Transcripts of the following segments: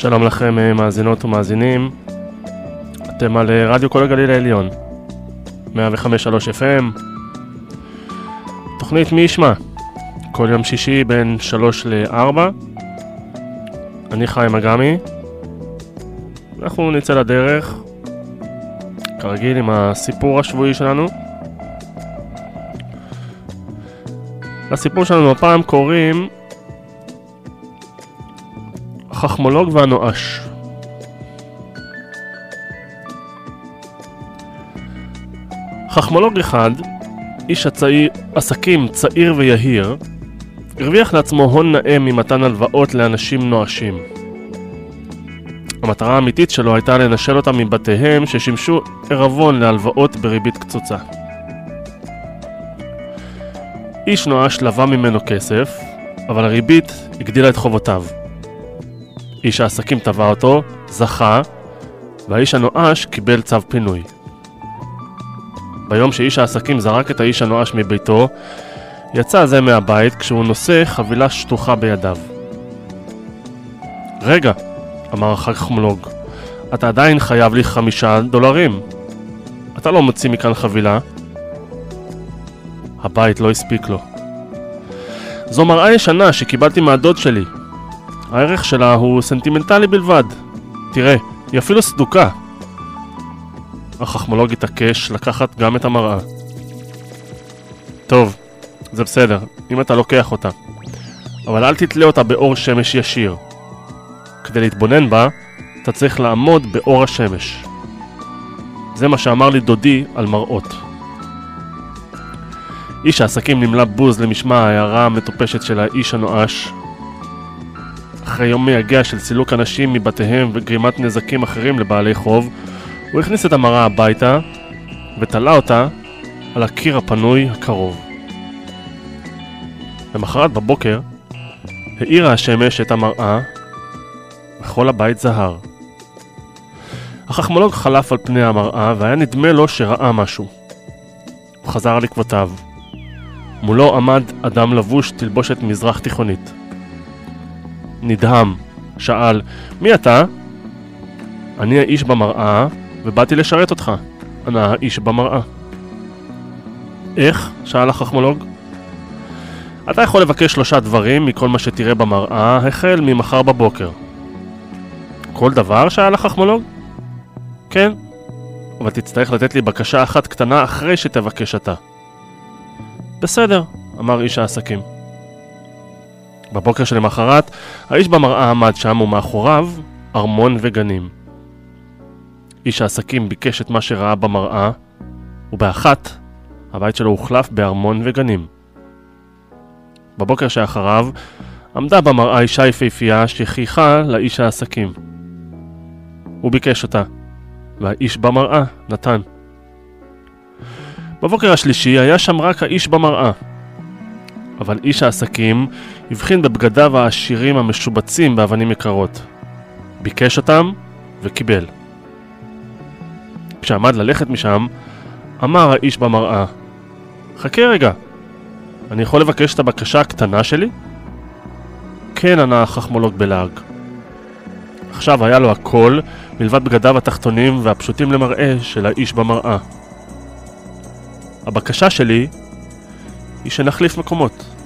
שלום לכם אה, מאזינות ומאזינים, אתם על אה, רדיו כל הגליל העליון, 105.3 FM, תוכנית מי ישמע, כל יום שישי בין 3 ל-4, אני חיים אגמי, אנחנו נצא לדרך, כרגיל עם הסיפור השבועי שלנו. לסיפור שלנו הפעם קוראים החכמולוג והנואש. חכמולוג אחד, איש הצעיר, עסקים צעיר ויהיר, הרוויח לעצמו הון נאה ממתן הלוואות לאנשים נואשים. המטרה האמיתית שלו הייתה לנשל אותם מבתיהם ששימשו ערבון להלוואות בריבית קצוצה. איש נואש לווה ממנו כסף, אבל הריבית הגדילה את חובותיו. איש העסקים תבע אותו, זכה, והאיש הנואש קיבל צו פינוי. ביום שאיש העסקים זרק את האיש הנואש מביתו, יצא זה מהבית כשהוא נושא חבילה שטוחה בידיו. רגע, אמר החכמולוג, אתה עדיין חייב לי חמישה דולרים. אתה לא מוציא מכאן חבילה. הבית לא הספיק לו. זו מראה ישנה שקיבלתי מהדוד שלי. הערך שלה הוא סנטימנטלי בלבד. תראה, היא אפילו סדוקה. החכמולוג התעקש לקחת גם את המראה. טוב, זה בסדר, אם אתה לוקח אותה. אבל אל תתלה אותה באור שמש ישיר. כדי להתבונן בה, אתה צריך לעמוד באור השמש. זה מה שאמר לי דודי על מראות. איש העסקים נמלא בוז למשמע ההערה המטופשת של האיש הנואש. אחרי יום מייגע של סילוק אנשים מבתיהם וגרימת נזקים אחרים לבעלי חוב, הוא הכניס את המראה הביתה ותלה אותה על הקיר הפנוי הקרוב. למחרת בבוקר האירה השמש את המראה וכל הבית זהר. החכמולוג חלף על פני המראה והיה נדמה לו שראה משהו. הוא חזר על עקבותיו. מולו עמד אדם לבוש תלבושת מזרח תיכונית. נדהם, שאל, מי אתה? אני האיש במראה, ובאתי לשרת אותך. ענה האיש במראה. איך? שאל החכמולוג. אתה יכול לבקש שלושה דברים מכל מה שתראה במראה, החל ממחר בבוקר. כל דבר? שאל החכמולוג. כן, אבל תצטרך לתת לי בקשה אחת קטנה אחרי שתבקש אתה. בסדר, אמר איש העסקים. בבוקר שלמחרת, האיש במראה עמד שם ומאחוריו ארמון וגנים. איש העסקים ביקש את מה שראה במראה, ובאחת הבית שלו הוחלף בארמון וגנים. בבוקר שאחריו עמדה במראה אישה יפהפייה שחייכה לאיש העסקים. הוא ביקש אותה, והאיש במראה נתן. בבוקר השלישי היה שם רק האיש במראה. אבל איש העסקים הבחין בבגדיו העשירים המשובצים באבנים יקרות. ביקש אותם וקיבל. כשעמד ללכת משם, אמר האיש במראה, חכה רגע, אני יכול לבקש את הבקשה הקטנה שלי? כן, ענה החכמולוג בלעג. עכשיו היה לו הכל, מלבד בגדיו התחתונים והפשוטים למראה של האיש במראה. הבקשה שלי היא שנחליף מקומות.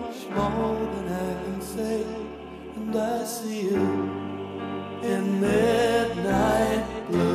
much more than I can say, and I see you in midnight blue.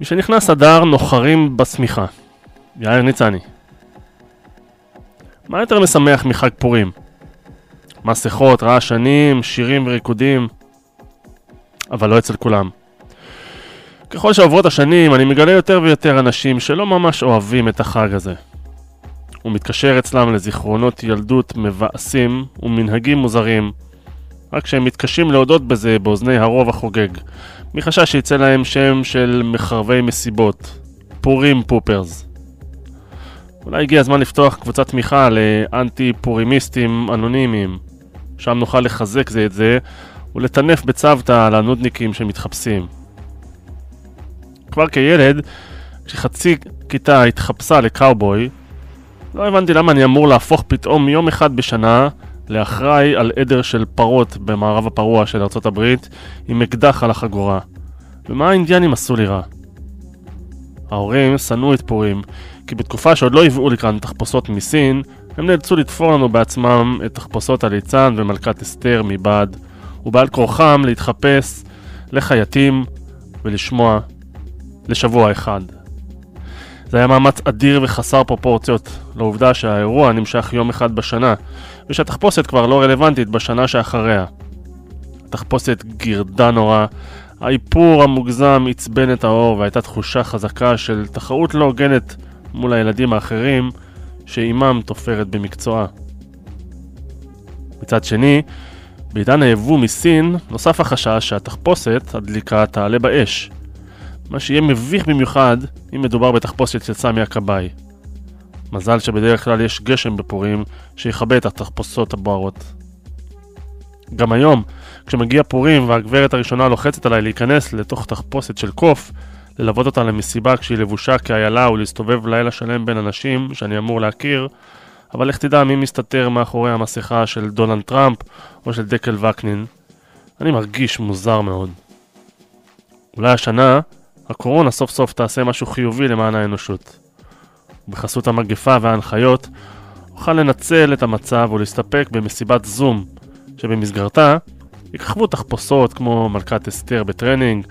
משנכנס אדר נוחרים בשמיכה. יאיר ניצני. מה יותר משמח מחג פורים? מסכות, רעשנים, שירים וריקודים, אבל לא אצל כולם. ככל שעוברות השנים, אני מגלה יותר ויותר אנשים שלא ממש אוהבים את החג הזה. הוא מתקשר אצלם לזיכרונות ילדות מבאסים ומנהגים מוזרים, רק שהם מתקשים להודות בזה באוזני הרוב החוגג. מחשש שיצא להם שם של מחרבי מסיבות, פורים פופרס. אולי הגיע הזמן לפתוח קבוצת תמיכה לאנטי פורימיסטים אנונימיים, שם נוכל לחזק זה את זה ולטנף בצוותא על הנודניקים שמתחפשים. כבר כילד, כשחצי כיתה התחפשה לקאובוי, לא הבנתי למה אני אמור להפוך פתאום יום אחד בשנה לאחראי על עדר של פרות במערב הפרוע של ארצות הברית עם אקדח על החגורה. ומה האינדיאנים עשו לי רע? ההורים שנאו את פורים, כי בתקופה שעוד לא הביאו לכאן תחפושות מסין, הם נאלצו לתפור לנו בעצמם את תחפושות הליצן ומלכת אסתר מבעד, ובעל כורחם להתחפש לחייטים ולשמוע לשבוע אחד. זה היה מאמץ אדיר וחסר פרופורציות, לעובדה שהאירוע נמשך יום אחד בשנה, ושהתחפושת כבר לא רלוונטית בשנה שאחריה. התחפושת גירדה נורא, האיפור המוגזם עצבן את האור והייתה תחושה חזקה של תחרות לא הוגנת מול הילדים האחרים שאימם תופרת במקצועה. מצד שני, בעידן היבוא מסין נוסף החשש שהתחפושת, הדליקה, תעלה באש. מה שיהיה מביך במיוחד אם מדובר בתחפושת של סמי הכבאי. מזל שבדרך כלל יש גשם בפורים שיכבה את התחפושות הבוערות. גם היום, כשמגיע פורים והגברת הראשונה לוחצת עליי להיכנס לתוך תחפושת של קוף, ללוות אותה למסיבה כשהיא לבושה כאיילה ולהסתובב לילה שלם בין אנשים שאני אמור להכיר, אבל איך תדע מי מסתתר מאחורי המסכה של דונלד טראמפ או של דקל וקנין? אני מרגיש מוזר מאוד. אולי השנה, הקורונה סוף סוף תעשה משהו חיובי למען האנושות. בחסות המגפה וההנחיות, אוכל לנצל את המצב ולהסתפק במסיבת זום, שבמסגרתה יככבו תחפושות כמו מלכת אסתר בטרנינג,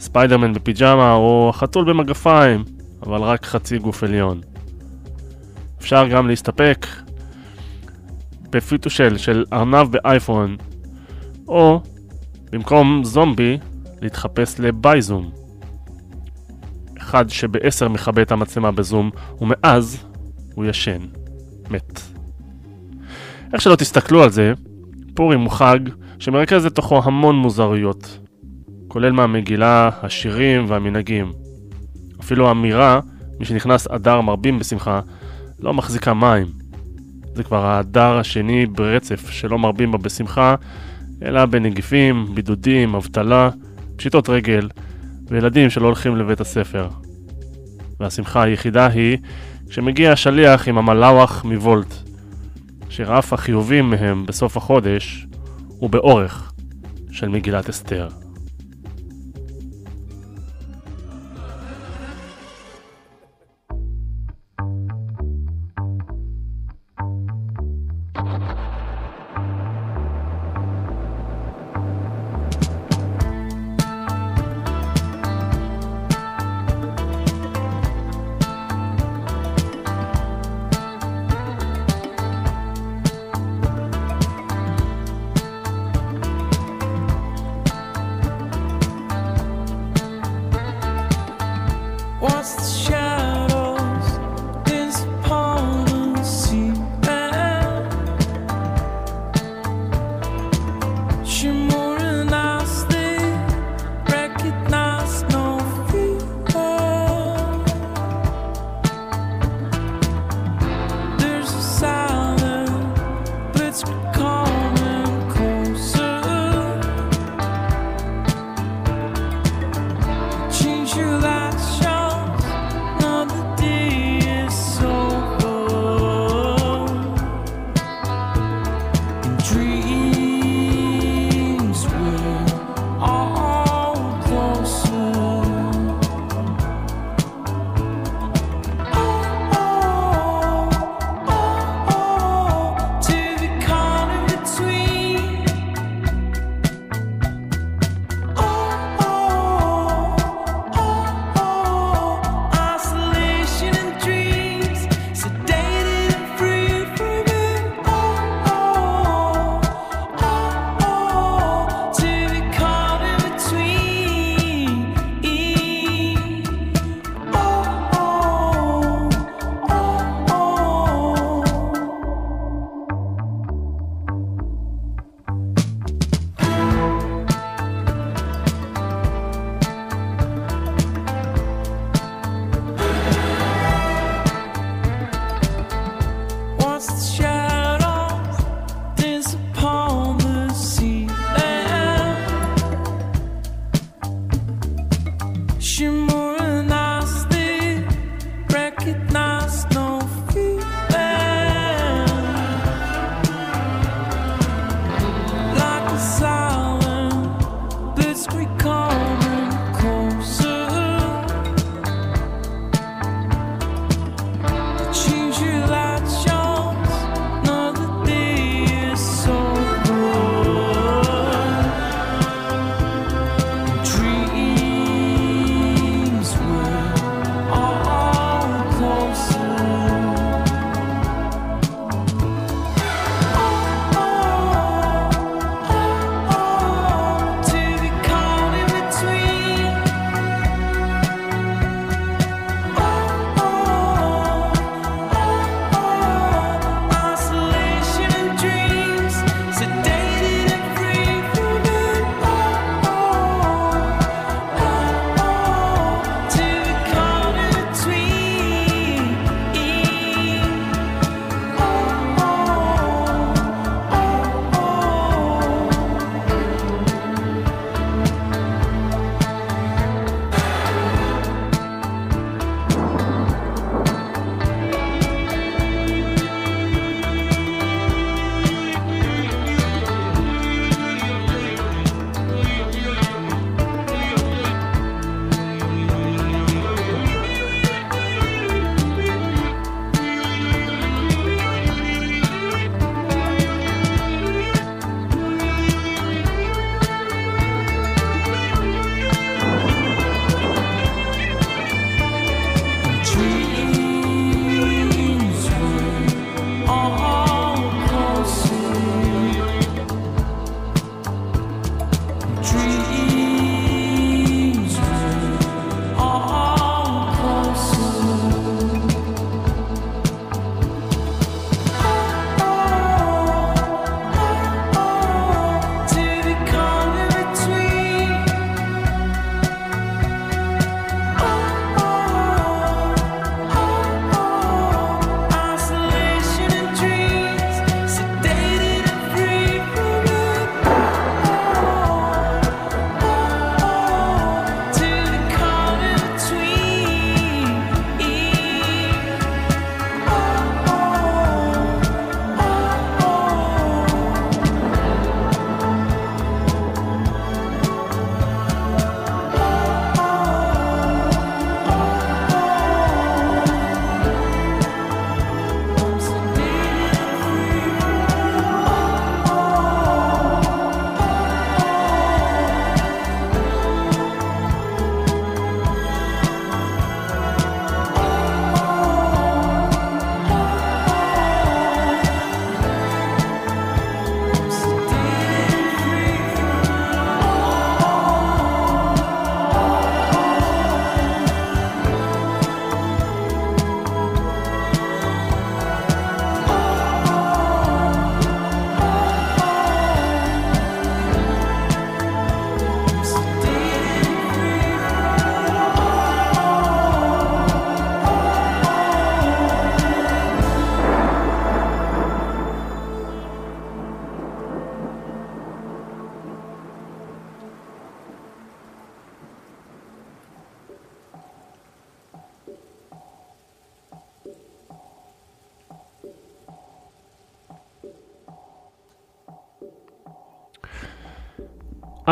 ספיידרמן בפיג'מה או החתול במגפיים, אבל רק חצי גוף עליון. אפשר גם להסתפק בפוטושופ של ארנב באייפון, או במקום זומבי, להתחפש לבייזום. אחד שבעשר מכבה את המצלמה בזום, ומאז הוא ישן. מת. איך שלא תסתכלו על זה, פורים הוא חג שמרכז לתוכו המון מוזרויות, כולל מהמגילה, השירים והמנהגים. אפילו האמירה, מי שנכנס אדר מרבים בשמחה, לא מחזיקה מים. זה כבר האדר השני ברצף שלא מרבים בה בשמחה, אלא בנגיפים, בידודים, אבטלה, פשיטות רגל, וילדים שלא הולכים לבית הספר. והשמחה היחידה היא כשמגיע השליח עם המלאווח מוולט, שרף החיובים מהם בסוף החודש הוא באורך של מגילת אסתר.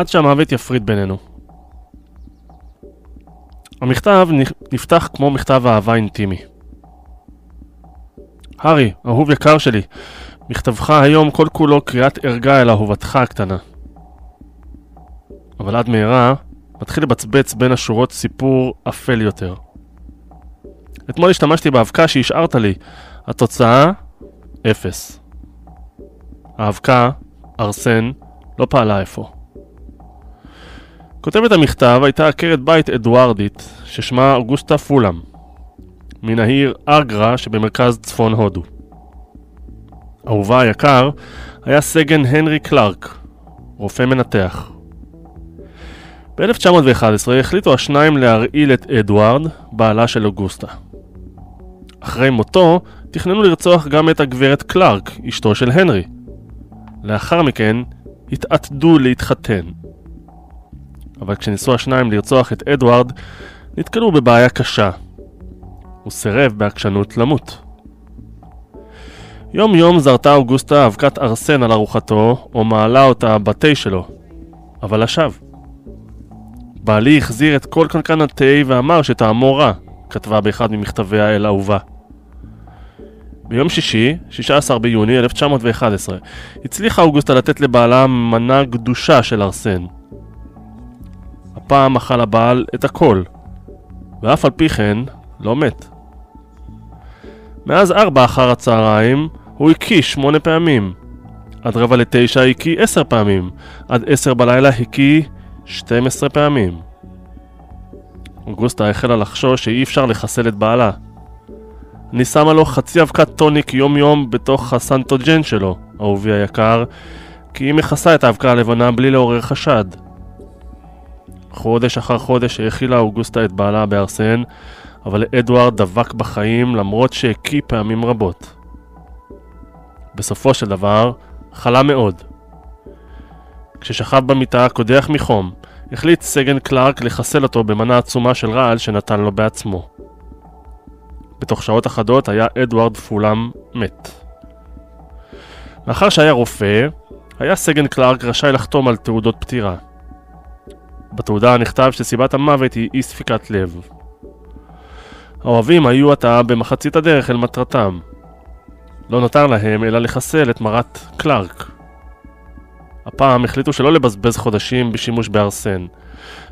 עד שהמוות יפריד בינינו. המכתב נפתח כמו מכתב אהבה אינטימי. הארי, אהוב יקר שלי, מכתבך היום כל כולו קריאת ערגה אל אהובתך הקטנה. אבל עד מהרה מתחיל לבצבץ בין השורות סיפור אפל יותר. אתמול השתמשתי באבקה שהשארת לי. התוצאה? אפס. האבקה, ארסן, לא פעלה אפוא. כותבת המכתב הייתה עקרת בית אדוארדית ששמה אוגוסטה פולאם, מן העיר ארגרה שבמרכז צפון הודו. אהובה היקר היה סגן הנרי קלארק, רופא מנתח. ב-1911 החליטו השניים להרעיל את אדוארד, בעלה של אוגוסטה. אחרי מותו, תכננו לרצוח גם את הגברת קלארק, אשתו של הנרי. לאחר מכן, התעתדו להתחתן. אבל כשניסו השניים לרצוח את אדוארד, נתקלו בבעיה קשה. הוא סירב בעקשנות למות. יום יום זרתה אוגוסטה אבקת ארסן על ארוחתו, או מעלה אותה בתה שלו. אבל לשווא. בעלי החזיר את כל קנקן התה ואמר שטעמו רע, כתבה באחד ממכתביה אל אהובה. ביום שישי, 16 ביוני 1911, הצליחה אוגוסטה לתת לבעלה מנה גדושה של ארסן. הפעם אכל הבעל את הכל, ואף על פי כן לא מת. מאז ארבע אחר הצהריים הוא הקיא שמונה פעמים. עד רבע לתשע הקיא עשר פעמים. עד עשר בלילה הקיא 12 פעמים. אוגוסטה החלה לחשוש שאי אפשר לחסל את בעלה. אני שמה לו חצי אבקת טוניק יום יום בתוך הסנטוג'ן שלו, אהובי היקר, כי היא מכסה את האבקה הלבנה בלי לעורר חשד. חודש אחר חודש האכילה אוגוסטה את בעלה בארסן, אבל אדוארד דבק בחיים למרות שהקיא פעמים רבות. בסופו של דבר, חלה מאוד. כששכב במיטה קודח מחום, החליט סגן קלארק לחסל אותו במנה עצומה של רעל שנתן לו בעצמו. בתוך שעות אחדות היה אדוארד פולאם מת. מאחר שהיה רופא, היה סגן קלארק רשאי לחתום על תעודות פטירה. בתעודה נכתב שסיבת המוות היא אי ספיקת לב. האוהבים היו עתה במחצית הדרך אל מטרתם. לא נותר להם אלא לחסל את מרת קלארק. הפעם החליטו שלא לבזבז חודשים בשימוש בארסן.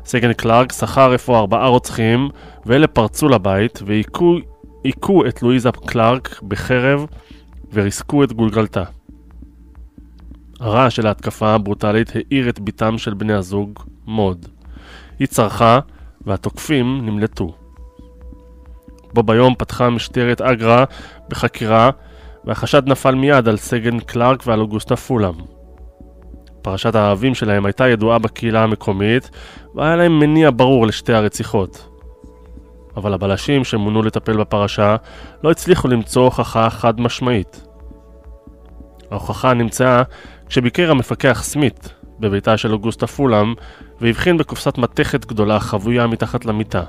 סגן קלארק שכר אפוא ארבעה רוצחים, ואלה פרצו לבית והיכו היכו את לואיזה קלארק בחרב וריסקו את גולגלתה. הרעש של ההתקפה הברוטלית האיר את בתם של בני הזוג, מוד. היא צרחה, והתוקפים נמלטו. בו ביום פתחה משטרת אגרה בחקירה, והחשד נפל מיד על סגן קלארק ועל אוגוסטה פולאם. פרשת האהבים שלהם הייתה ידועה בקהילה המקומית, והיה להם מניע ברור לשתי הרציחות. אבל הבלשים שמונו לטפל בפרשה לא הצליחו למצוא הוכחה חד משמעית. ההוכחה נמצאה כשביקר המפקח סמית בביתה של אוגוסטה פולאם והבחין בקופסת מתכת גדולה חבויה מתחת למיטה.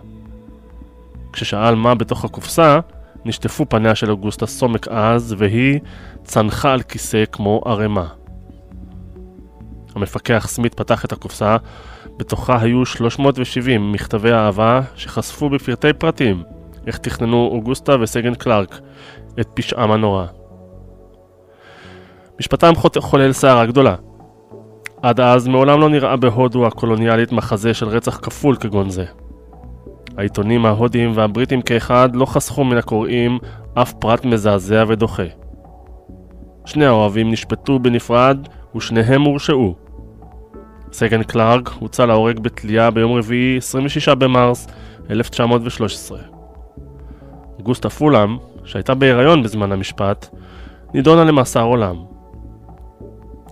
כששאל מה בתוך הקופסה, נשטפו פניה של אוגוסטה סומק עז והיא צנחה על כיסא כמו ערימה. המפקח סמית פתח את הקופסה, בתוכה היו 370 מכתבי אהבה שחשפו בפרטי פרטים איך תכננו אוגוסטה וסגן קלארק את פשעם הנורא. משפטם חולל סערה גדולה. עד אז מעולם לא נראה בהודו הקולוניאלית מחזה של רצח כפול כגון זה. העיתונים ההודיים והבריטים כאחד לא חסכו מן הקוראים אף פרט מזעזע ודוחה. שני האוהבים נשפטו בנפרד ושניהם הורשעו. סגן קלארק הוצא להורג בתלייה ביום רביעי 26 במרס 1913. גוסטה פולאם, שהייתה בהיריון בזמן המשפט, נידונה למאסר עולם.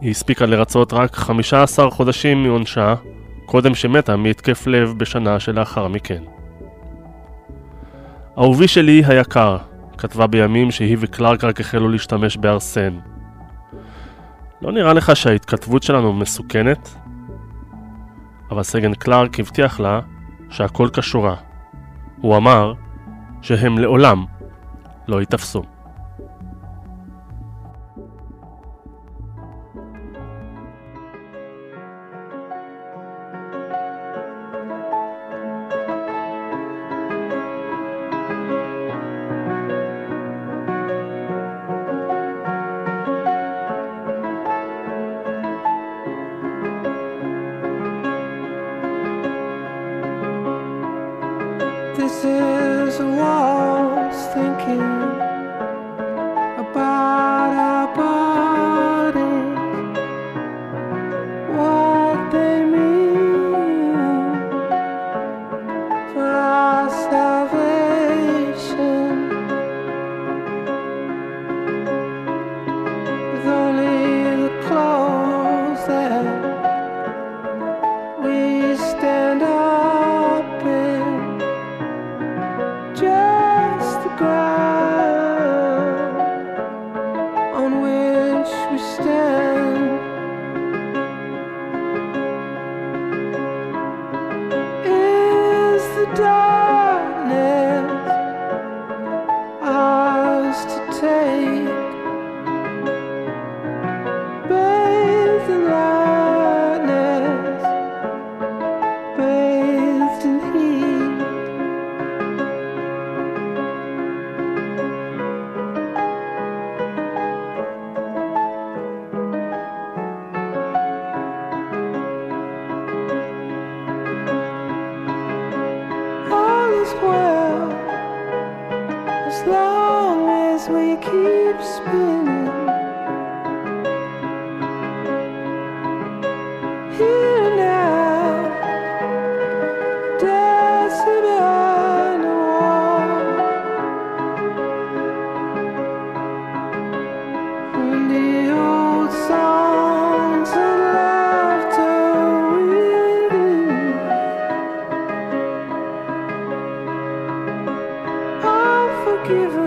היא הספיקה לרצות רק 15 חודשים מעונשה, קודם שמתה מהתקף לב בשנה שלאחר מכן. אהובי שלי היקר, כתבה בימים שהיא וקלארק רק החלו להשתמש בארסן. לא נראה לך שההתכתבות שלנו מסוכנת? אבל סגן קלארק הבטיח לה שהכל כשורה. הוא אמר שהם לעולם לא ייתפסו. give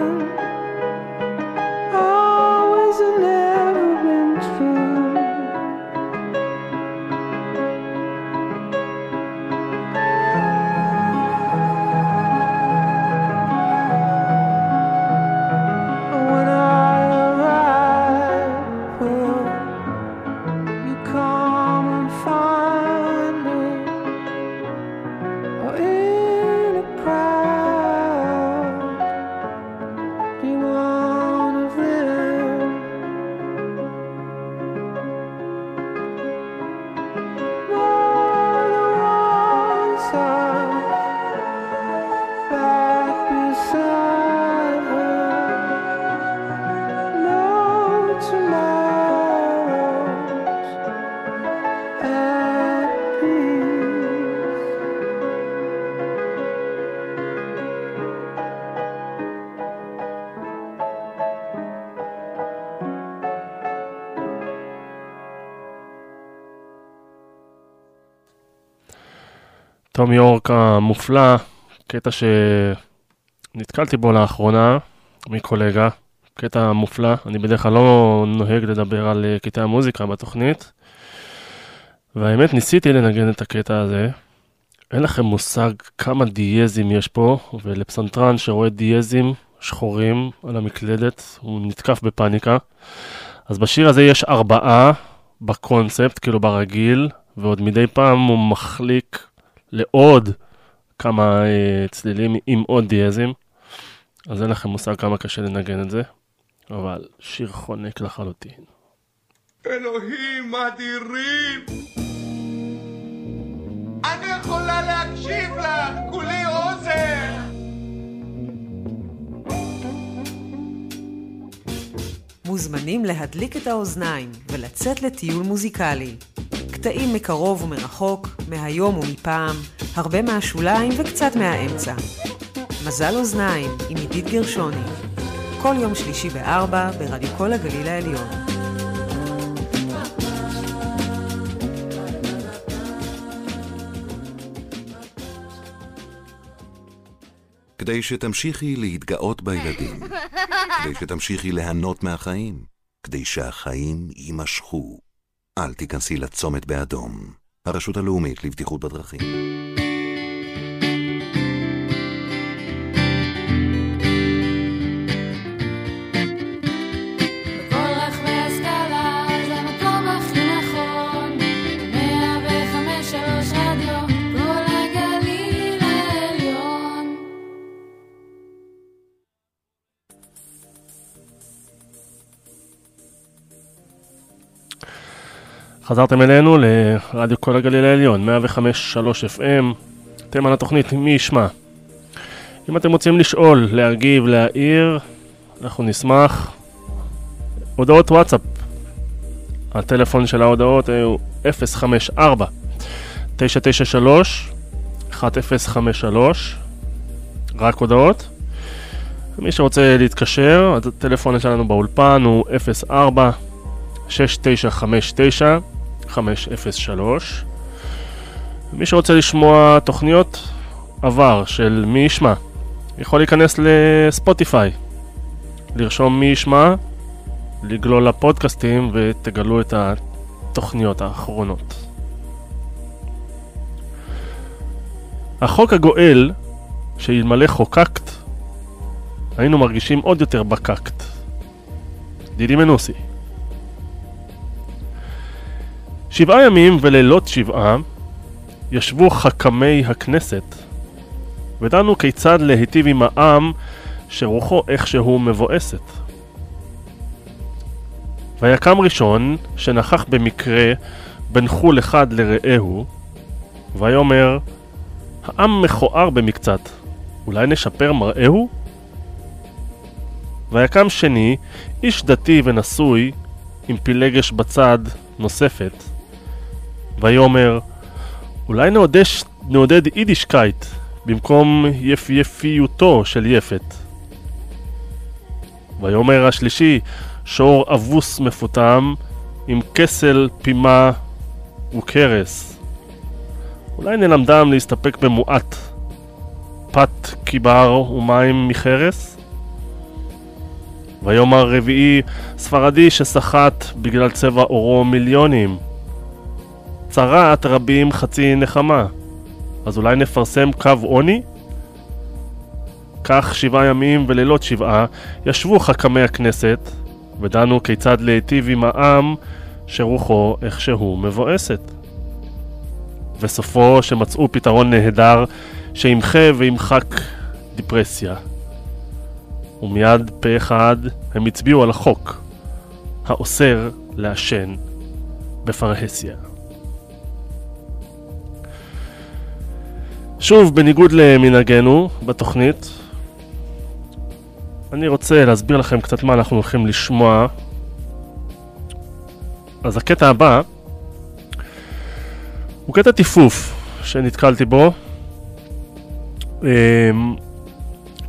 תום יורק המופלא, קטע שנתקלתי בו לאחרונה מקולגה, קטע מופלא, אני בדרך כלל לא נוהג לדבר על אה, קטעי המוזיקה בתוכנית, והאמת ניסיתי לנגן את הקטע הזה, אין לכם מושג כמה דיאזים יש פה, ולפסנתרן שרואה דיאזים שחורים על המקלדת, הוא נתקף בפאניקה. אז בשיר הזה יש ארבעה בקונספט, כאילו ברגיל, ועוד מדי פעם הוא מחליק לעוד כמה אה, צלילים עם עוד דיאזים. אז אין לכם מושג כמה קשה לנגן את זה, אבל שיר חונק לחלוטין. אלוהים אדירים! אני יכולה להקשיב לך, כולי אוזן! מוזמנים להדליק את האוזניים ולצאת לטיול מוזיקלי. קטעים מקרוב ומרחוק, מהיום ומפעם, הרבה מהשוליים וקצת מהאמצע. מזל אוזניים עם עידית גרשוני. כל יום שלישי בארבע ברדיו כל הגליל העליון. כדי שתמשיכי להתגאות בילדים, כדי שתמשיכי ליהנות מהחיים, כדי שהחיים יימשכו. אל תיכנסי לצומת באדום. הרשות הלאומית לבטיחות בדרכים. חזרתם אלינו לרדיו כל הגליל העליון, 105.3 FM, אתם על התוכנית מי ישמע. אם אתם רוצים לשאול, להגיב, להעיר, אנחנו נשמח. הודעות וואטסאפ. הטלפון של ההודעות הוא 054 993 1053 רק הודעות. מי שרוצה להתקשר, הטלפון שלנו באולפן הוא 04 6959 503 מי שרוצה לשמוע תוכניות עבר של מי ישמע יכול להיכנס לספוטיפיי לרשום מי ישמע לגלול לפודקאסטים ותגלו את התוכניות האחרונות. החוק הגואל שאלמלא חוקקת היינו מרגישים עוד יותר בקקט. דידי מנוסי שבעה ימים ולילות שבעה ישבו חכמי הכנסת ודנו כיצד להיטיב עם העם שרוחו איכשהו מבואסת. ויקם ראשון שנכח במקרה בין חול אחד לרעהו ויאמר העם מכוער במקצת אולי נשפר מראהו? ויקם שני, איש דתי ונשוי, עם פילגש בצד נוספת, ויאמר, אולי נעודש, נעודד יידישקייט במקום יפייפיותו של יפת. ויאמר השלישי, שור אבוס מפותם, עם כסל, פימה וקרס. אולי נלמדם להסתפק במועט, פת קיבר ומים מחרס? ויאמר רביעי, ספרדי שסחט בגלל צבע עורו מיליונים. צרעת רבים חצי נחמה. אז אולי נפרסם קו עוני? כך שבעה ימים ולילות שבעה ישבו חכמי הכנסת ודנו כיצד להיטיב עם העם שרוחו איכשהו מבואסת. וסופו שמצאו פתרון נהדר שימחה וימחק דיפרסיה. ומיד פה אחד הם הצביעו על החוק האוסר לעשן בפרהסיה. שוב, בניגוד למנהגנו בתוכנית, אני רוצה להסביר לכם קצת מה אנחנו הולכים לשמוע. אז הקטע הבא הוא קטע טיפוף שנתקלתי בו. אמ,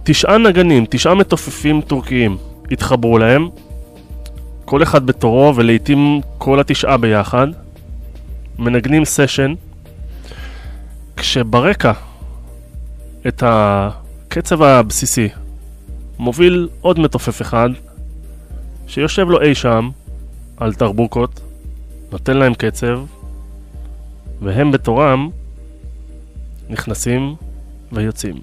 תשעה נגנים, תשעה מתופפים טורקיים התחברו להם, כל אחד בתורו ולעיתים כל התשעה ביחד, מנגנים סשן, כשברקע את הקצב הבסיסי מוביל עוד מתופף אחד שיושב לו אי שם על תרבוקות, נותן להם קצב, והם בתורם נכנסים ויוצאים.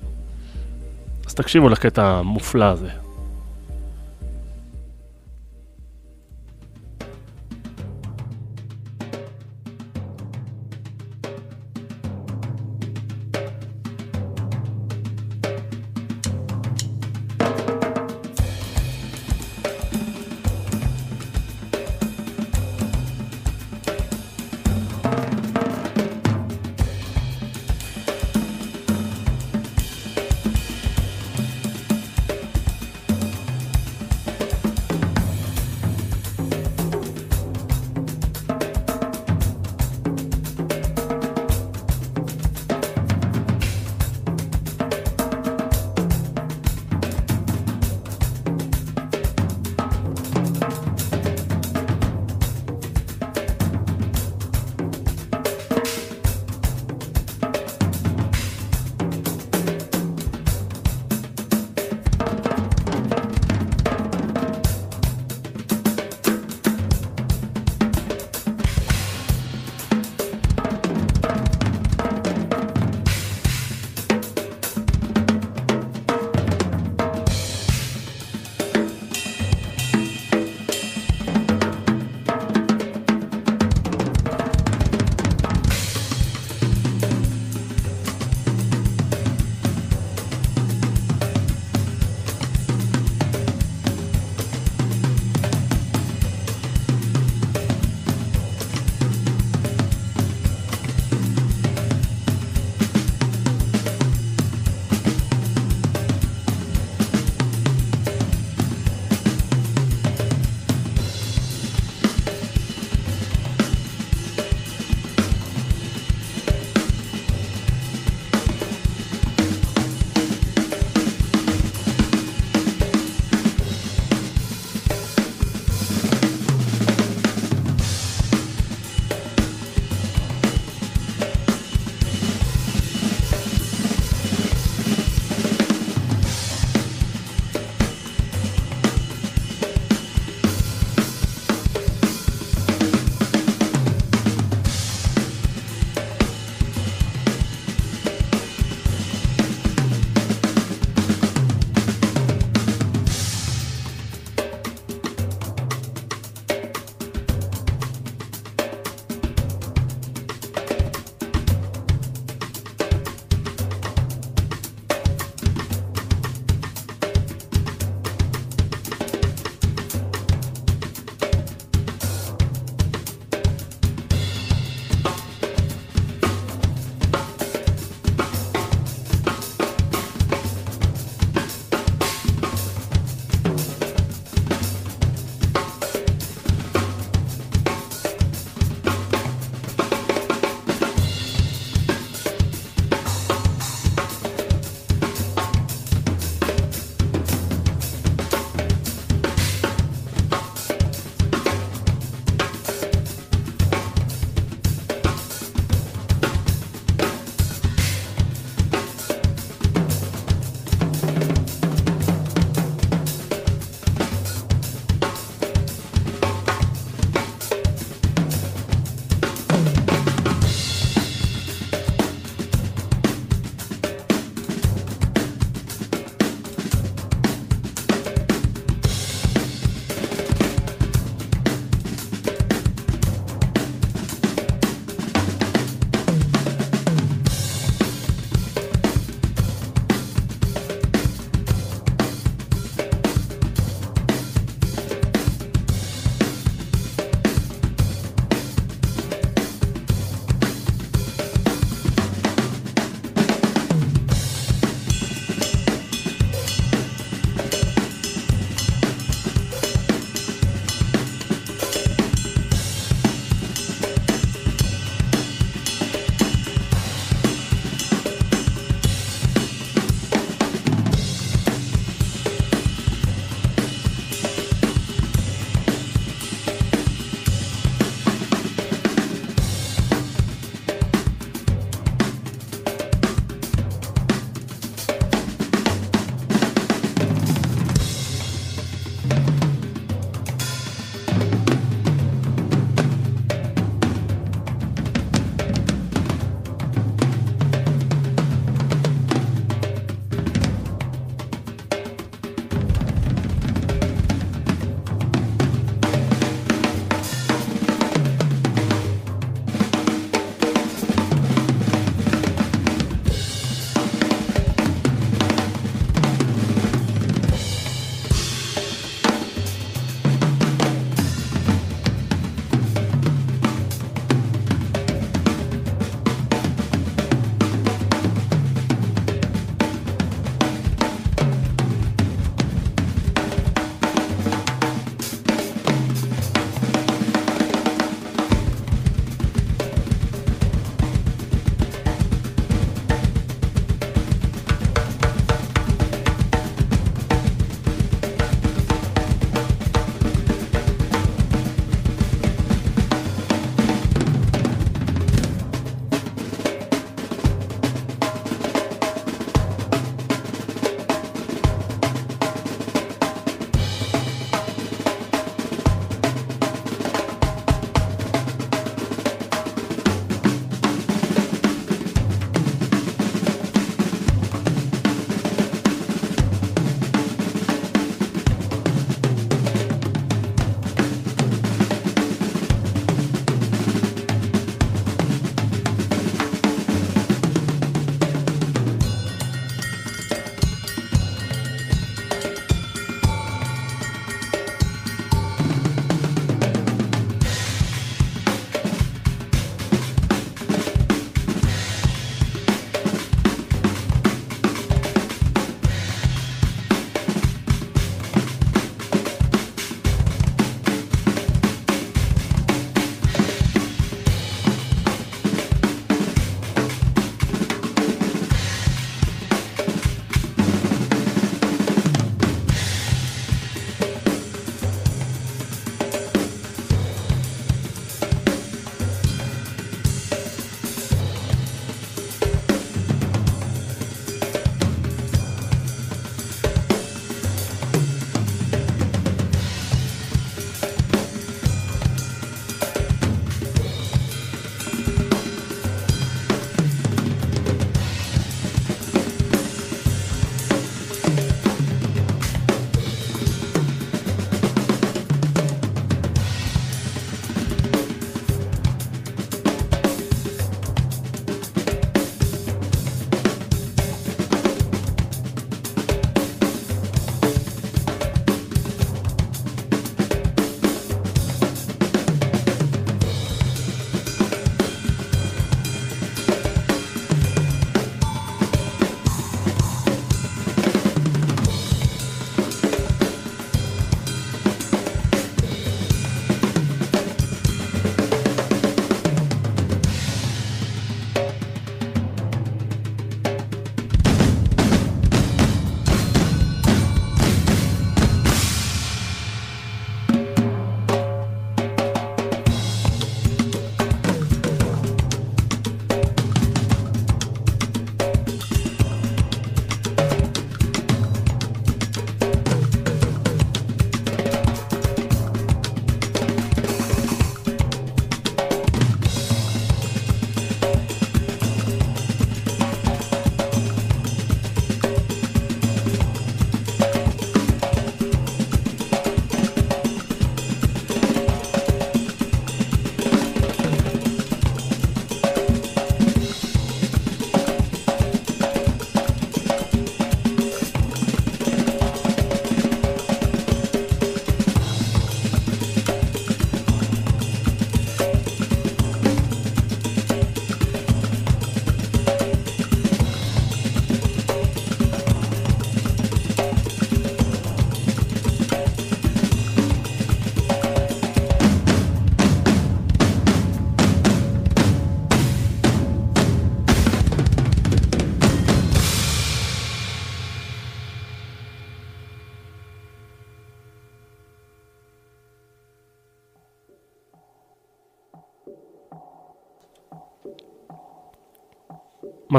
אז תקשיבו לקטע המופלא הזה.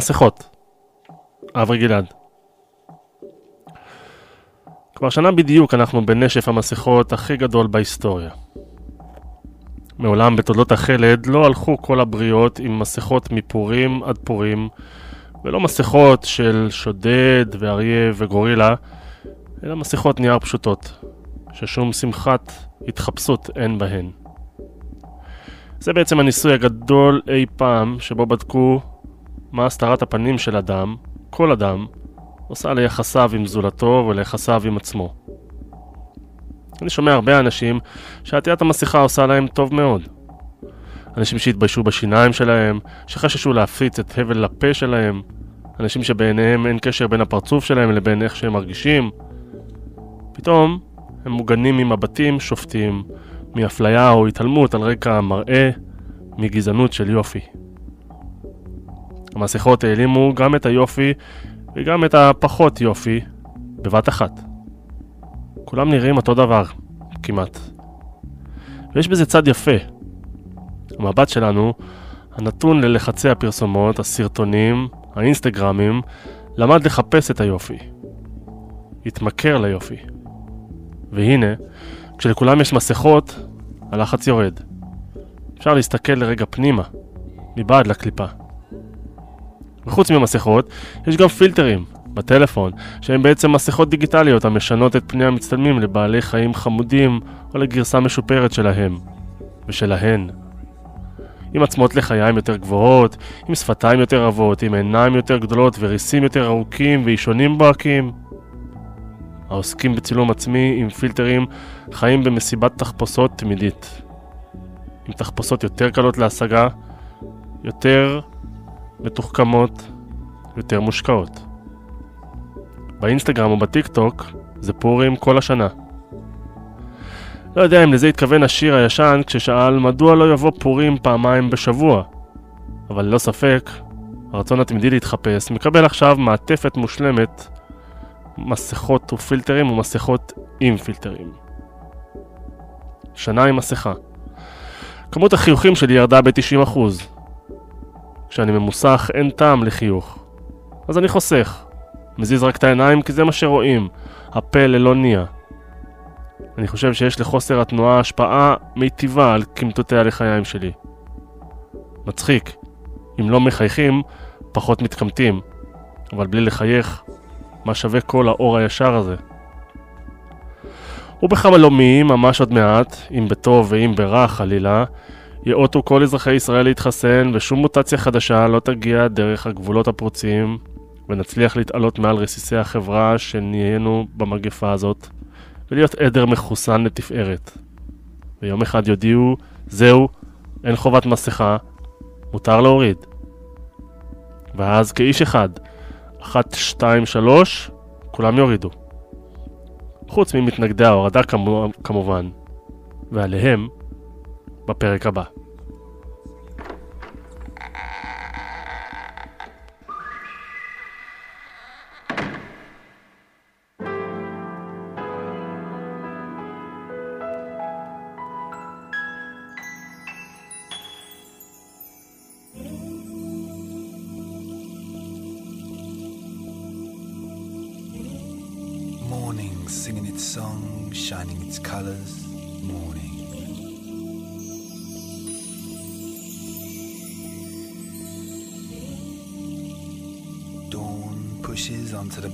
מסכות. אברי גלעד. כבר שנה בדיוק אנחנו בנשף המסכות הכי גדול בהיסטוריה. מעולם בתולדות החלד לא הלכו כל הבריות עם מסכות מפורים עד פורים, ולא מסכות של שודד ואריה וגורילה, אלא מסכות נייר פשוטות, ששום שמחת התחפשות אין בהן. זה בעצם הניסוי הגדול אי פעם, שבו בדקו מה הסתרת הפנים של אדם, כל אדם, עושה ליחסיו עם זולתו וליחסיו עם עצמו. אני שומע הרבה אנשים שעטיית המסכה עושה להם טוב מאוד. אנשים שהתביישו בשיניים שלהם, שחששו להפיץ את הבל הפה שלהם, אנשים שבעיניהם אין קשר בין הפרצוף שלהם לבין איך שהם מרגישים. פתאום הם מוגנים ממבטים שופטים, מאפליה או התעלמות על רקע המראה, מגזענות של יופי. המסכות העלימו גם את היופי וגם את הפחות יופי בבת אחת. כולם נראים אותו דבר, כמעט. ויש בזה צד יפה. המבט שלנו, הנתון ללחצי הפרסומות, הסרטונים, האינסטגרמים, למד לחפש את היופי. התמכר ליופי. והנה, כשלכולם יש מסכות, הלחץ יורד. אפשר להסתכל לרגע פנימה, מבעד לקליפה. וחוץ ממסכות, יש גם פילטרים בטלפון, שהם בעצם מסכות דיגיטליות המשנות את פני המצטלמים לבעלי חיים חמודים או לגרסה משופרת שלהם ושלהן. עם עצמות לחיים יותר גבוהות, עם שפתיים יותר רבות, עם עיניים יותר גדולות וריסים יותר ארוכים ואישונים בוהקים. העוסקים בצילום עצמי עם פילטרים חיים במסיבת תחפושות תמידית. עם תחפושות יותר קלות להשגה, יותר מתוחכמות, יותר מושקעות. באינסטגרם או בטיק טוק זה פורים כל השנה. לא יודע אם לזה התכוון השיר הישן כששאל מדוע לא יבוא פורים פעמיים בשבוע. אבל ללא ספק, הרצון התמידי להתחפש מקבל עכשיו מעטפת מושלמת, מסכות ופילטרים ומסכות עם פילטרים. שנה עם מסכה. כמות החיוכים שלי ירדה ב-90%. כשאני ממוסך אין טעם לחיוך. אז אני חוסך. מזיז רק את העיניים כי זה מה שרואים. הפה ללא ניע. אני חושב שיש לחוסר התנועה השפעה מיטיבה על קמטותי הלחיים שלי. מצחיק. אם לא מחייכים, פחות מתקמטים. אבל בלי לחייך, מה שווה כל האור הישר הזה? ובחלומי, ממש עוד מעט, אם בטוב ואם ברע חלילה, יאותו כל אזרחי ישראל להתחסן ושום מוטציה חדשה לא תגיע דרך הגבולות הפרוצים ונצליח להתעלות מעל רסיסי החברה שנהיינו במגפה הזאת ולהיות עדר מחוסן לתפארת. ויום אחד יודיעו, זהו, אין חובת מסכה, מותר להוריד. ואז כאיש אחד, אחת, שתיים, שלוש, כולם יורידו. חוץ ממתנגדי ההורדה כמו, כמובן, ועליהם בפרק הבא.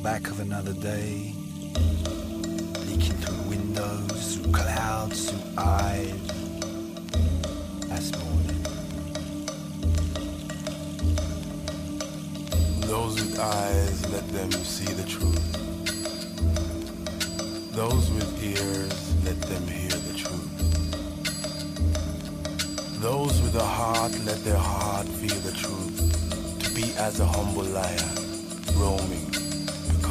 Back of another day, leaking through windows, through clouds, through eyes. That's morning. Those with eyes, let them see the truth. Those with ears, let them hear the truth. Those with a heart, let their heart feel the truth. To be as a humble liar, roaming,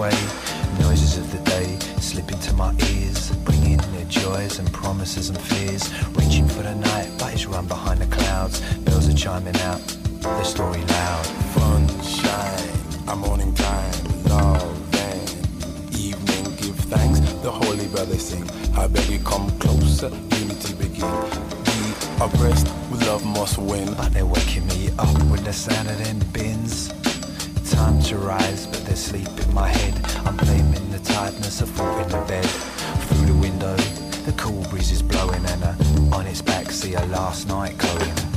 away. Noises of the day slip into my ears, bringing their joys and promises and fears. Reaching for the night, but it's run behind the clouds. Bells are chiming out, their story loud. Fun, shine, our morning time, love and evening. Give thanks, the holy brother sing. I beg you come closer, unity begin oppressed, we love must win. But they're waking me up with the sound of them bins time to rise, but there's sleep in my head. I'm blaming the tiredness of falling in bed. Through the window, the cool breeze is blowing, and uh, on its back, see a last night going.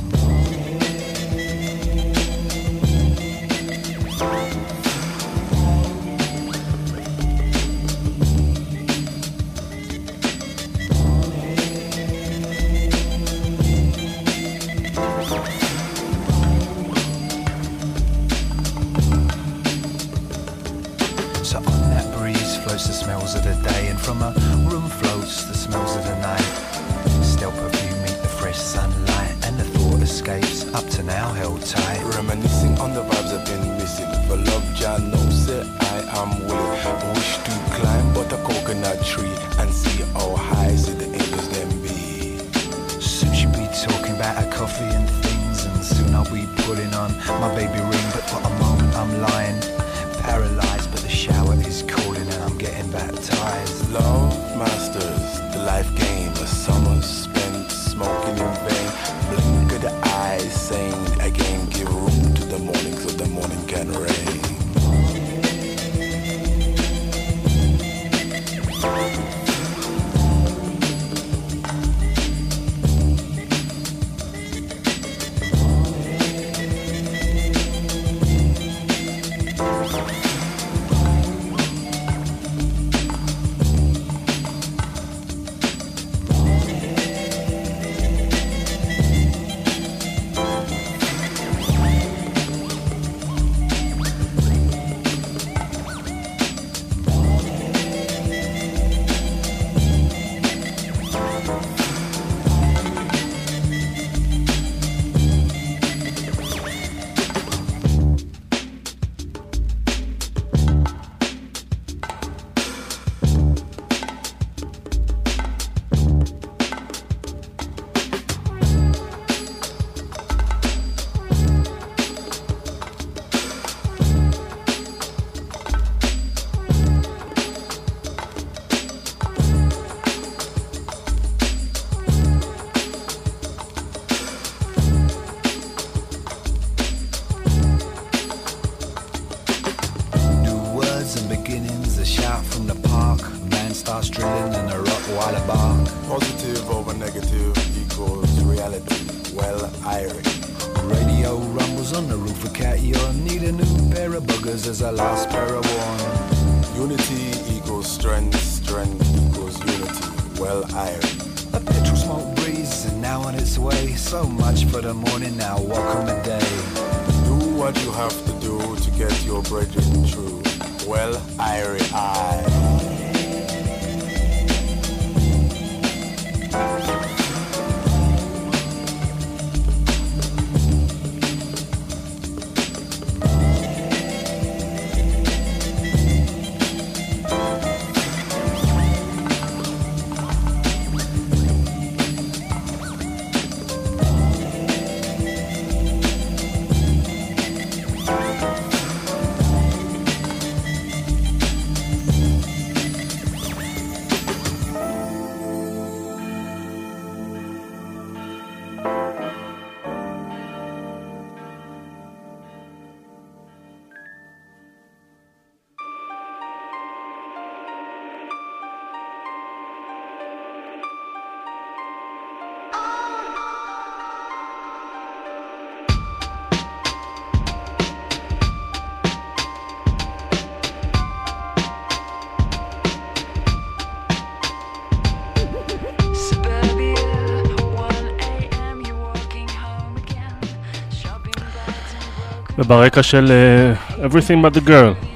וברקע של uh, Everything But The Girl.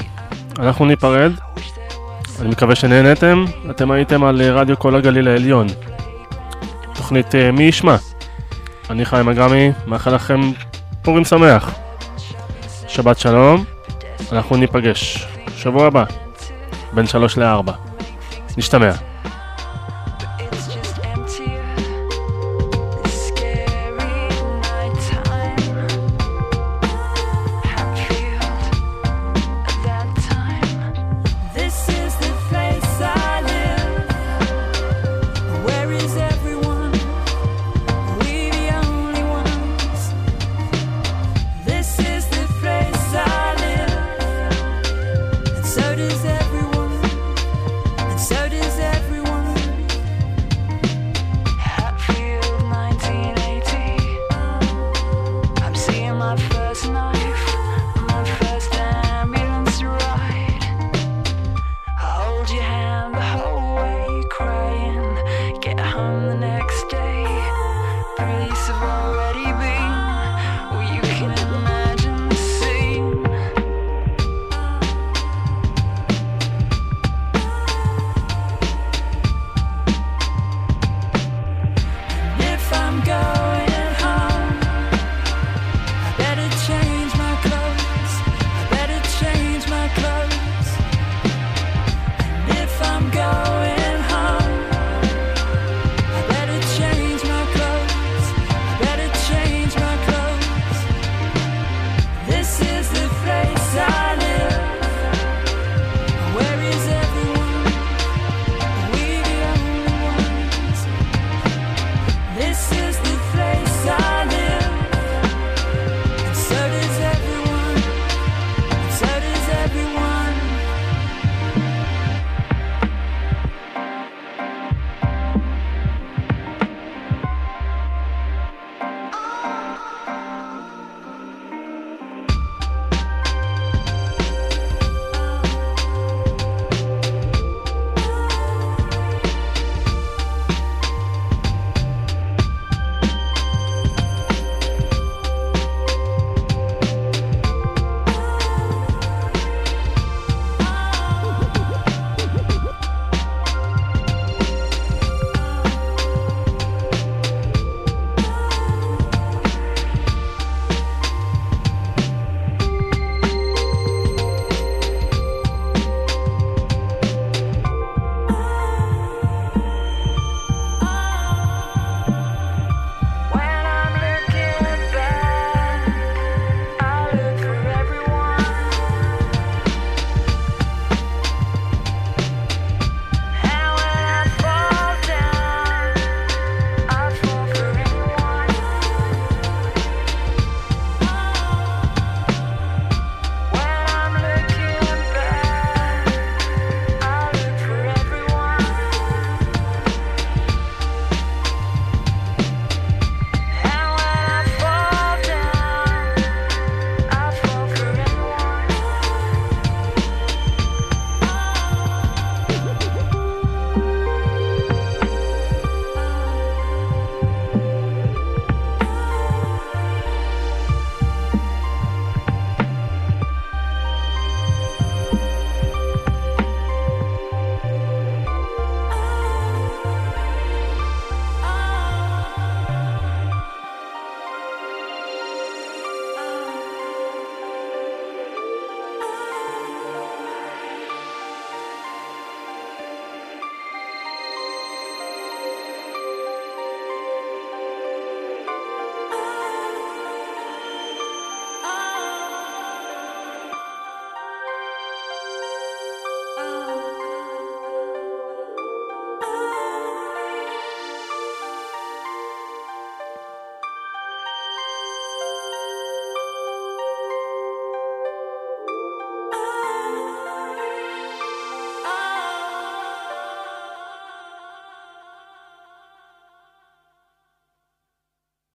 אנחנו ניפרד. אני מקווה שנהנתם. אתם הייתם על אה, רדיו כל הגליל העליון. תוכנית uh, מי ישמע. אני חיים אגרמי, מאחל לכם פורים שמח. שבת שלום. אנחנו ניפגש שבוע הבא, בין שלוש לארבע. נשתמע.